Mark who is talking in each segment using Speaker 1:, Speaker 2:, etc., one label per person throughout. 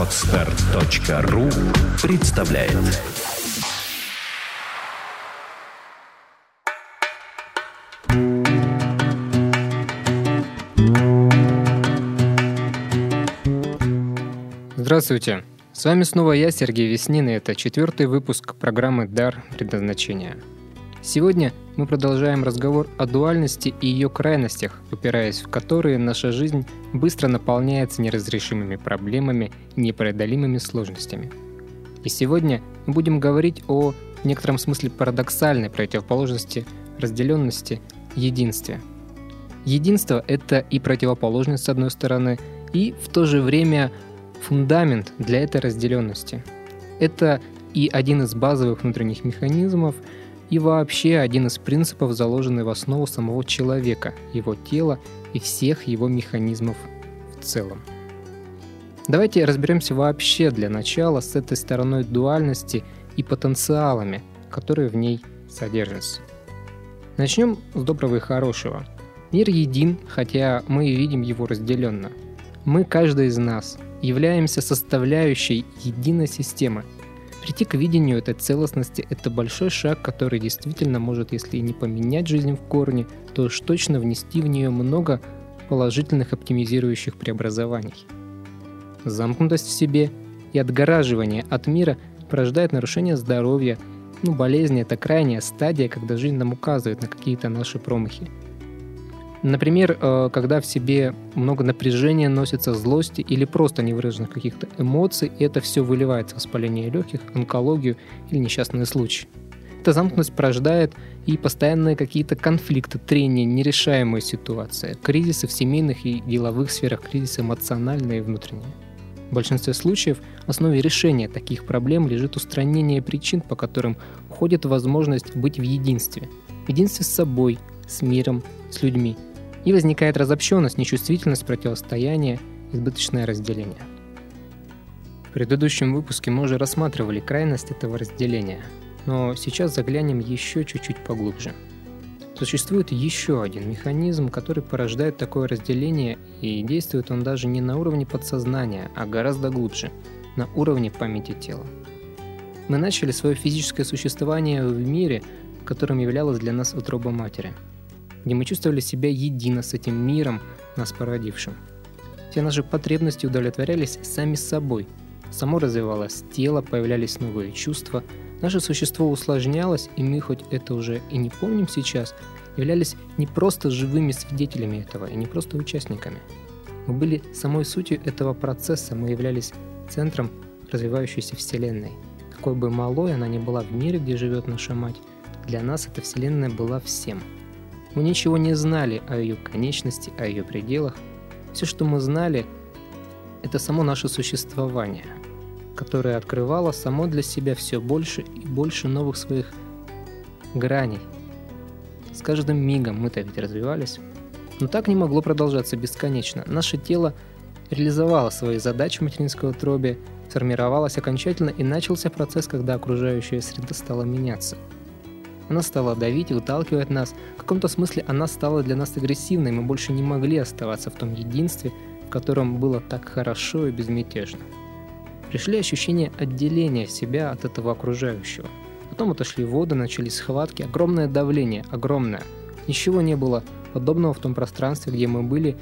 Speaker 1: Отстар.ру представляет
Speaker 2: Здравствуйте! С вами снова я, Сергей Веснин, и это четвертый выпуск программы «Дар предназначения». Сегодня мы продолжаем разговор о дуальности и ее крайностях, упираясь в которые наша жизнь быстро наполняется неразрешимыми проблемами непреодолимыми сложностями. И сегодня мы будем говорить о в некотором смысле парадоксальной противоположности разделенности единстве. Единство — это и противоположность с одной стороны, и в то же время фундамент для этой разделенности. Это и один из базовых внутренних механизмов — и вообще один из принципов, заложенный в основу самого человека, его тела и всех его механизмов в целом. Давайте разберемся вообще для начала с этой стороной дуальности и потенциалами, которые в ней содержатся. Начнем с доброго и хорошего. Мир един, хотя мы и видим его разделенно. Мы, каждый из нас, являемся составляющей единой системы, Прийти к видению этой целостности – это большой шаг, который действительно может, если и не поменять жизнь в корне, то уж точно внести в нее много положительных оптимизирующих преобразований. Замкнутость в себе и отгораживание от мира порождает нарушение здоровья, ну, болезни – это крайняя стадия, когда жизнь нам указывает на какие-то наши промахи – Например, э, когда в себе много напряжения носится злости или просто невыраженных каких-то эмоций, и это все выливается в воспаление легких, онкологию или несчастные случаи. Эта замкнутость порождает и постоянные какие-то конфликты, трения, нерешаемые ситуации, кризисы в семейных и деловых сферах, кризисы эмоциональные и внутренние. В большинстве случаев в основе решения таких проблем лежит устранение причин, по которым уходит возможность быть в единстве. В единстве с собой, с миром, с людьми – и возникает разобщенность, нечувствительность, противостояние, избыточное разделение. В предыдущем выпуске мы уже рассматривали крайность этого разделения, но сейчас заглянем еще чуть-чуть поглубже. Существует еще один механизм, который порождает такое разделение, и действует он даже не на уровне подсознания, а гораздо глубже, на уровне памяти тела. Мы начали свое физическое существование в мире, которым являлась для нас утроба матери – где мы чувствовали себя едино с этим миром, нас породившим. Все наши потребности удовлетворялись сами собой. Само развивалось тело, появлялись новые чувства, наше существо усложнялось, и мы, хоть это уже и не помним сейчас, являлись не просто живыми свидетелями этого и не просто участниками. Мы были самой сутью этого процесса, мы являлись центром развивающейся Вселенной. Какой бы малой она ни была в мире, где живет наша мать, для нас эта Вселенная была всем – мы ничего не знали о ее конечности, о ее пределах. Все, что мы знали, это само наше существование, которое открывало само для себя все больше и больше новых своих граней. С каждым мигом мы-то ведь развивались. Но так не могло продолжаться бесконечно. Наше тело реализовало свои задачи в материнской утробе, сформировалось окончательно и начался процесс, когда окружающая среда стала меняться – она стала давить выталкивать нас. В каком-то смысле она стала для нас агрессивной, мы больше не могли оставаться в том единстве, в котором было так хорошо и безмятежно. Пришли ощущения отделения себя от этого окружающего. Потом отошли воды, начались схватки, огромное давление, огромное. Ничего не было подобного в том пространстве, где мы были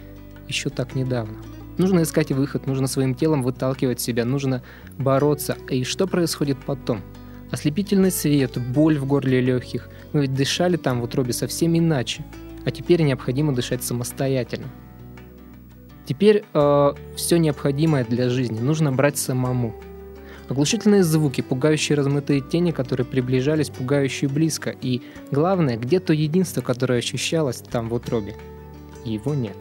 Speaker 2: еще так недавно. Нужно искать выход, нужно своим телом выталкивать себя, нужно бороться. И что происходит потом? Ослепительный свет, боль в горле легких. Мы ведь дышали там в утробе совсем иначе. А теперь необходимо дышать самостоятельно. Теперь э, все необходимое для жизни нужно брать самому. Оглушительные звуки, пугающие размытые тени, которые приближались пугающие близко. И главное, где то единство, которое ощущалось там в утробе. его нет.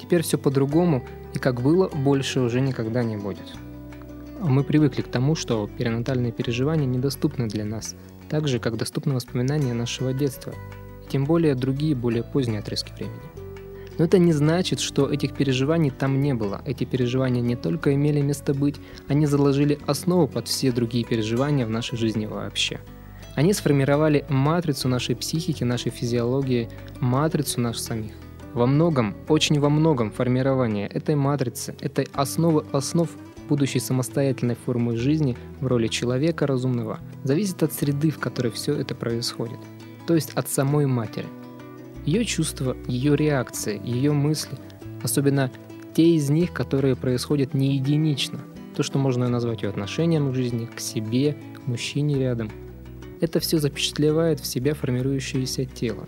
Speaker 2: Теперь все по-другому, и как было, больше уже никогда не будет. Мы привыкли к тому, что перинатальные переживания недоступны для нас, так же, как доступны воспоминания нашего детства, и тем более другие, более поздние отрезки времени. Но это не значит, что этих переживаний там не было. Эти переживания не только имели место быть, они заложили основу под все другие переживания в нашей жизни вообще. Они сформировали матрицу нашей психики, нашей физиологии, матрицу нас самих. во многом, очень во многом формирование этой матрицы, этой основы основ будущей самостоятельной формы жизни в роли человека разумного зависит от среды, в которой все это происходит, то есть от самой матери. Ее чувства, ее реакции, ее мысли, особенно те из них, которые происходят не единично, то, что можно назвать ее отношением к жизни, к себе, к мужчине рядом. Это все запечатлевает в себя формирующееся тело,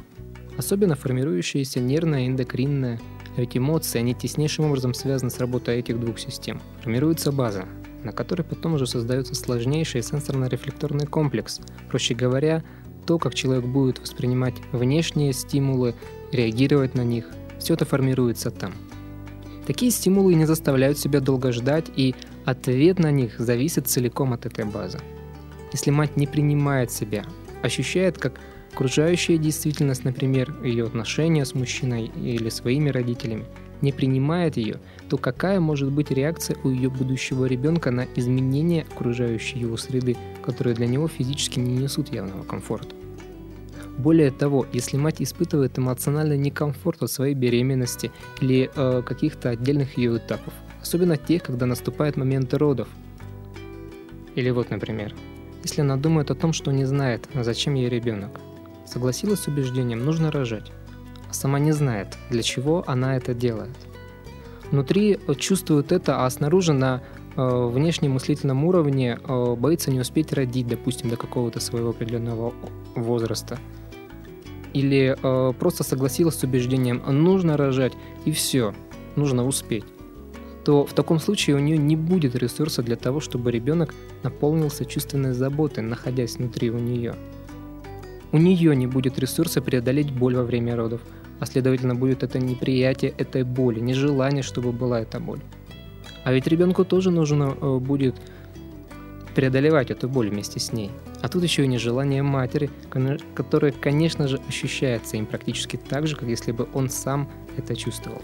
Speaker 2: особенно формирующееся нервное, эндокринное, ведь эмоции, они теснейшим образом связаны с работой этих двух систем. Формируется база, на которой потом уже создается сложнейший сенсорно-рефлекторный комплекс. Проще говоря, то, как человек будет воспринимать внешние стимулы, реагировать на них, все это формируется там. Такие стимулы не заставляют себя долго ждать, и ответ на них зависит целиком от этой базы. Если мать не принимает себя, ощущает как окружающая действительность, например, ее отношения с мужчиной или своими родителями, не принимает ее, то какая может быть реакция у ее будущего ребенка на изменения окружающей его среды, которые для него физически не несут явного комфорта? Более того, если мать испытывает эмоциональный некомфорт от своей беременности или э, каких-то отдельных ее этапов, особенно тех, когда наступает момент родов, или вот, например, если она думает о том, что не знает, зачем ей ребенок, согласилась с убеждением «нужно рожать», а сама не знает, для чего она это делает. Внутри чувствует это, а снаружи на э, внешнем мыслительном уровне э, боится не успеть родить, допустим, до какого-то своего определенного возраста. Или э, просто согласилась с убеждением «нужно рожать» и все, нужно успеть то в таком случае у нее не будет ресурса для того, чтобы ребенок наполнился чувственной заботой, находясь внутри у нее. У нее не будет ресурса преодолеть боль во время родов, а следовательно будет это неприятие этой боли, нежелание, чтобы была эта боль. А ведь ребенку тоже нужно э, будет преодолевать эту боль вместе с ней. А тут еще и нежелание матери, которое, конечно же, ощущается им практически так же, как если бы он сам это чувствовал.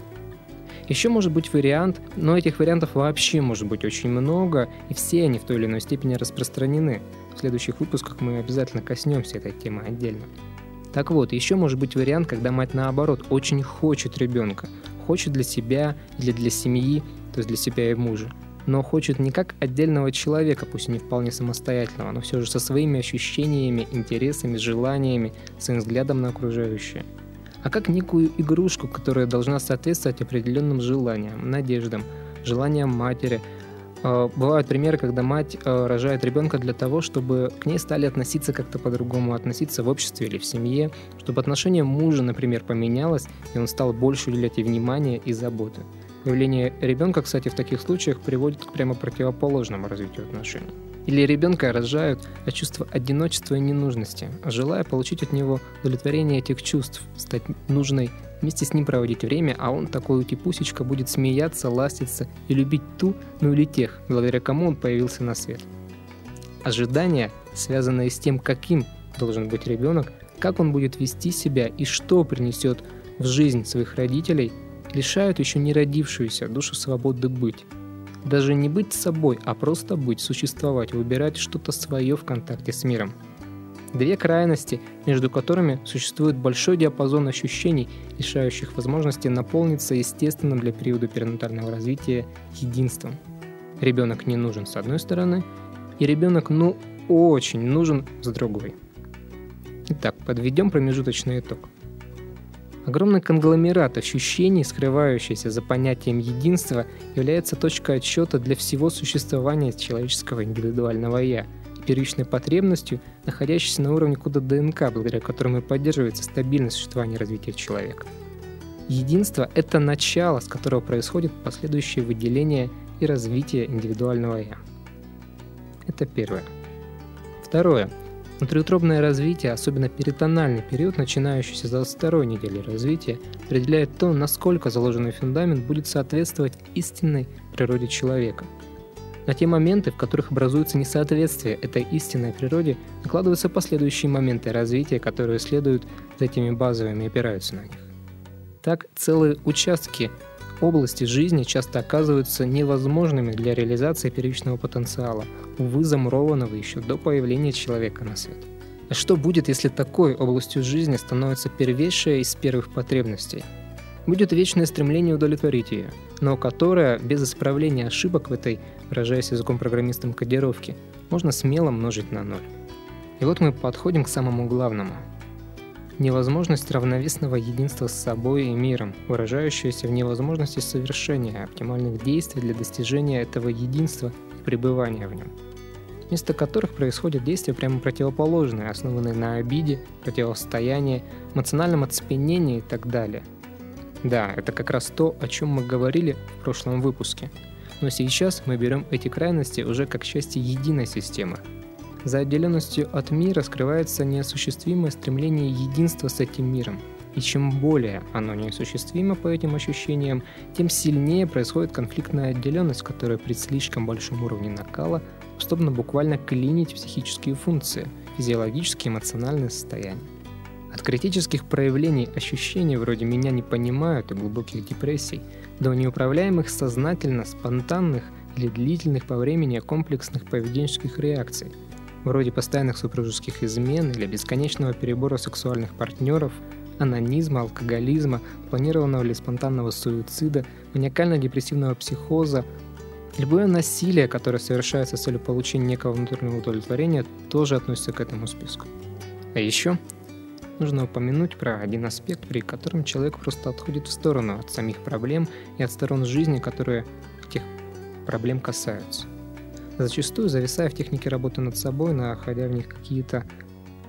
Speaker 2: Еще может быть вариант, но этих вариантов вообще может быть очень много, и все они в той или иной степени распространены. В следующих выпусках мы обязательно коснемся этой темы отдельно. Так вот, еще может быть вариант, когда мать наоборот очень хочет ребенка, хочет для себя или для семьи, то есть для себя и мужа, но хочет не как отдельного человека, пусть и не вполне самостоятельного, но все же со своими ощущениями, интересами, желаниями, своим взглядом на окружающее, а как некую игрушку, которая должна соответствовать определенным желаниям, надеждам, желаниям матери – бывают примеры, когда мать э, рожает ребенка для того, чтобы к ней стали относиться как-то по-другому, относиться в обществе или в семье, чтобы отношение мужа, например, поменялось, и он стал больше уделять ей внимания и заботы. Появление ребенка, кстати, в таких случаях приводит к прямо противоположному развитию отношений. Или ребенка рожают от чувства одиночества и ненужности, желая получить от него удовлетворение этих чувств, стать нужной вместе с ним проводить время, а он, такой утипусечка, будет смеяться, ластиться и любить ту, ну или тех, благодаря кому он появился на свет. Ожидания, связанные с тем, каким должен быть ребенок, как он будет вести себя и что принесет в жизнь своих родителей, лишают еще не родившуюся душу свободы быть. Даже не быть собой, а просто быть, существовать, выбирать что-то свое в контакте с миром – Две крайности, между которыми существует большой диапазон ощущений, лишающих возможности наполниться естественным для периода перинатального развития единством. Ребенок не нужен с одной стороны, и ребенок ну очень нужен с другой. Итак, подведем промежуточный итог. Огромный конгломерат ощущений, скрывающийся за понятием единства, является точкой отсчета для всего существования человеческого индивидуального «я», первичной потребностью, находящейся на уровне кода ДНК, благодаря которому поддерживается стабильность существования и развития человека. Единство – это начало, с которого происходит последующее выделение и развитие индивидуального «я». Это первое. Второе. Внутриутробное развитие, особенно перитональный период, начинающийся за второй недели развития, определяет то, насколько заложенный фундамент будет соответствовать истинной природе человека – на те моменты, в которых образуется несоответствие этой истинной природе, накладываются последующие моменты развития, которые следуют за этими базовыми и опираются на них. Так, целые участки области жизни часто оказываются невозможными для реализации первичного потенциала, увы, замурованного еще до появления человека на свет. А что будет, если такой областью жизни становится первейшая из первых потребностей? будет вечное стремление удовлетворить ее, но которое без исправления ошибок в этой, выражаясь языком программистом кодировки, можно смело множить на ноль. И вот мы подходим к самому главному. Невозможность равновесного единства с собой и миром, выражающаяся в невозможности совершения оптимальных действий для достижения этого единства и пребывания в нем – вместо которых происходят действия прямо противоположные, основанные на обиде, противостоянии, эмоциональном оцепенении и так далее. Да, это как раз то, о чем мы говорили в прошлом выпуске. Но сейчас мы берем эти крайности уже как части единой системы. За отделенностью от мира скрывается неосуществимое стремление единства с этим миром. И чем более оно неосуществимо по этим ощущениям, тем сильнее происходит конфликтная отделенность, которая при слишком большом уровне накала – способна буквально клинить психические функции, физиологические эмоциональные состояния. От критических проявлений ощущений вроде «меня не понимают» и глубоких депрессий до неуправляемых сознательно, спонтанных или длительных по времени комплексных поведенческих реакций, вроде постоянных супружеских измен или бесконечного перебора сексуальных партнеров, анонизма, алкоголизма, планированного или спонтанного суицида, маниакально-депрессивного психоза, Любое насилие, которое совершается с целью получения некого внутреннего удовлетворения, тоже относится к этому списку. А еще нужно упомянуть про один аспект, при котором человек просто отходит в сторону от самих проблем и от сторон жизни, которые этих проблем касаются. Зачастую зависая в технике работы над собой, находя в них какие-то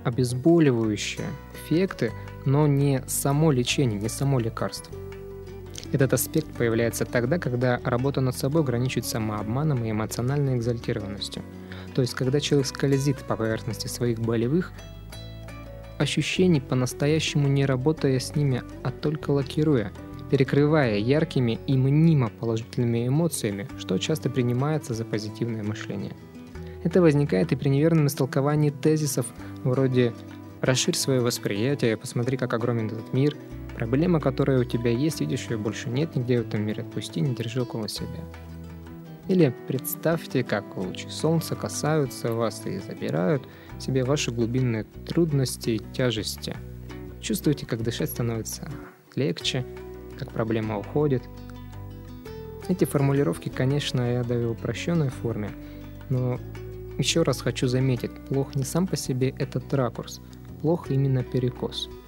Speaker 2: обезболивающие эффекты, но не само лечение, не само лекарство. Этот аспект появляется тогда, когда работа над собой граничит самообманом и эмоциональной экзальтированностью. То есть, когда человек скользит по поверхности своих болевых ощущений, по-настоящему не работая с ними, а только лакируя, перекрывая яркими и мнимо положительными эмоциями, что часто принимается за позитивное мышление. Это возникает и при неверном истолковании тезисов вроде «расширь свое восприятие, посмотри, как огромен этот мир», Проблема, которая у тебя есть, видишь, ее больше нет нигде в этом мире, отпусти, не держи около себя. Или представьте, как лучи солнца касаются вас и забирают себе ваши глубинные трудности и тяжести. Чувствуете, как дышать становится легче, как проблема уходит. Эти формулировки, конечно, я даю в упрощенной форме, но еще раз хочу заметить, плох не сам по себе этот ракурс, плох именно перекос –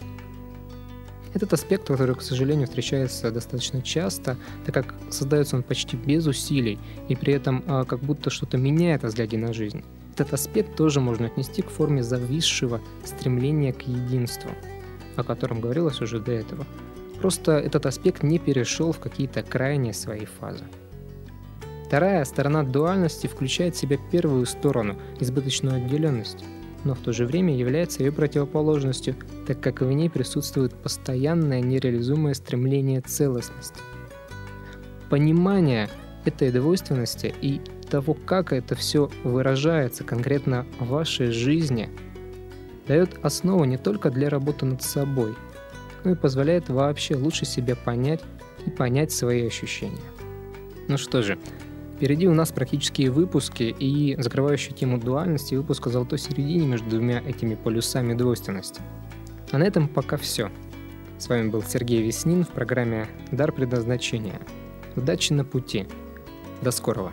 Speaker 2: этот аспект, который, к сожалению, встречается достаточно часто, так как создается он почти без усилий, и при этом а, как будто что-то меняет взгляде на жизнь. Этот аспект тоже можно отнести к форме зависшего стремления к единству, о котором говорилось уже до этого. Просто этот аспект не перешел в какие-то крайние свои фазы. Вторая сторона дуальности включает в себя первую сторону, избыточную отделенность – но в то же время является ее противоположностью, так как в ней присутствует постоянное нереализуемое стремление целостности. Понимание этой двойственности и того, как это все выражается конкретно в вашей жизни, дает основу не только для работы над собой, но и позволяет вообще лучше себя понять и понять свои ощущения. Ну что же, Впереди у нас практические выпуски и закрывающие тему дуальности выпуск о золотой середине между двумя этими полюсами двойственности. А на этом пока все. С вами был Сергей Веснин в программе «Дар предназначения». Удачи на пути. До скорого.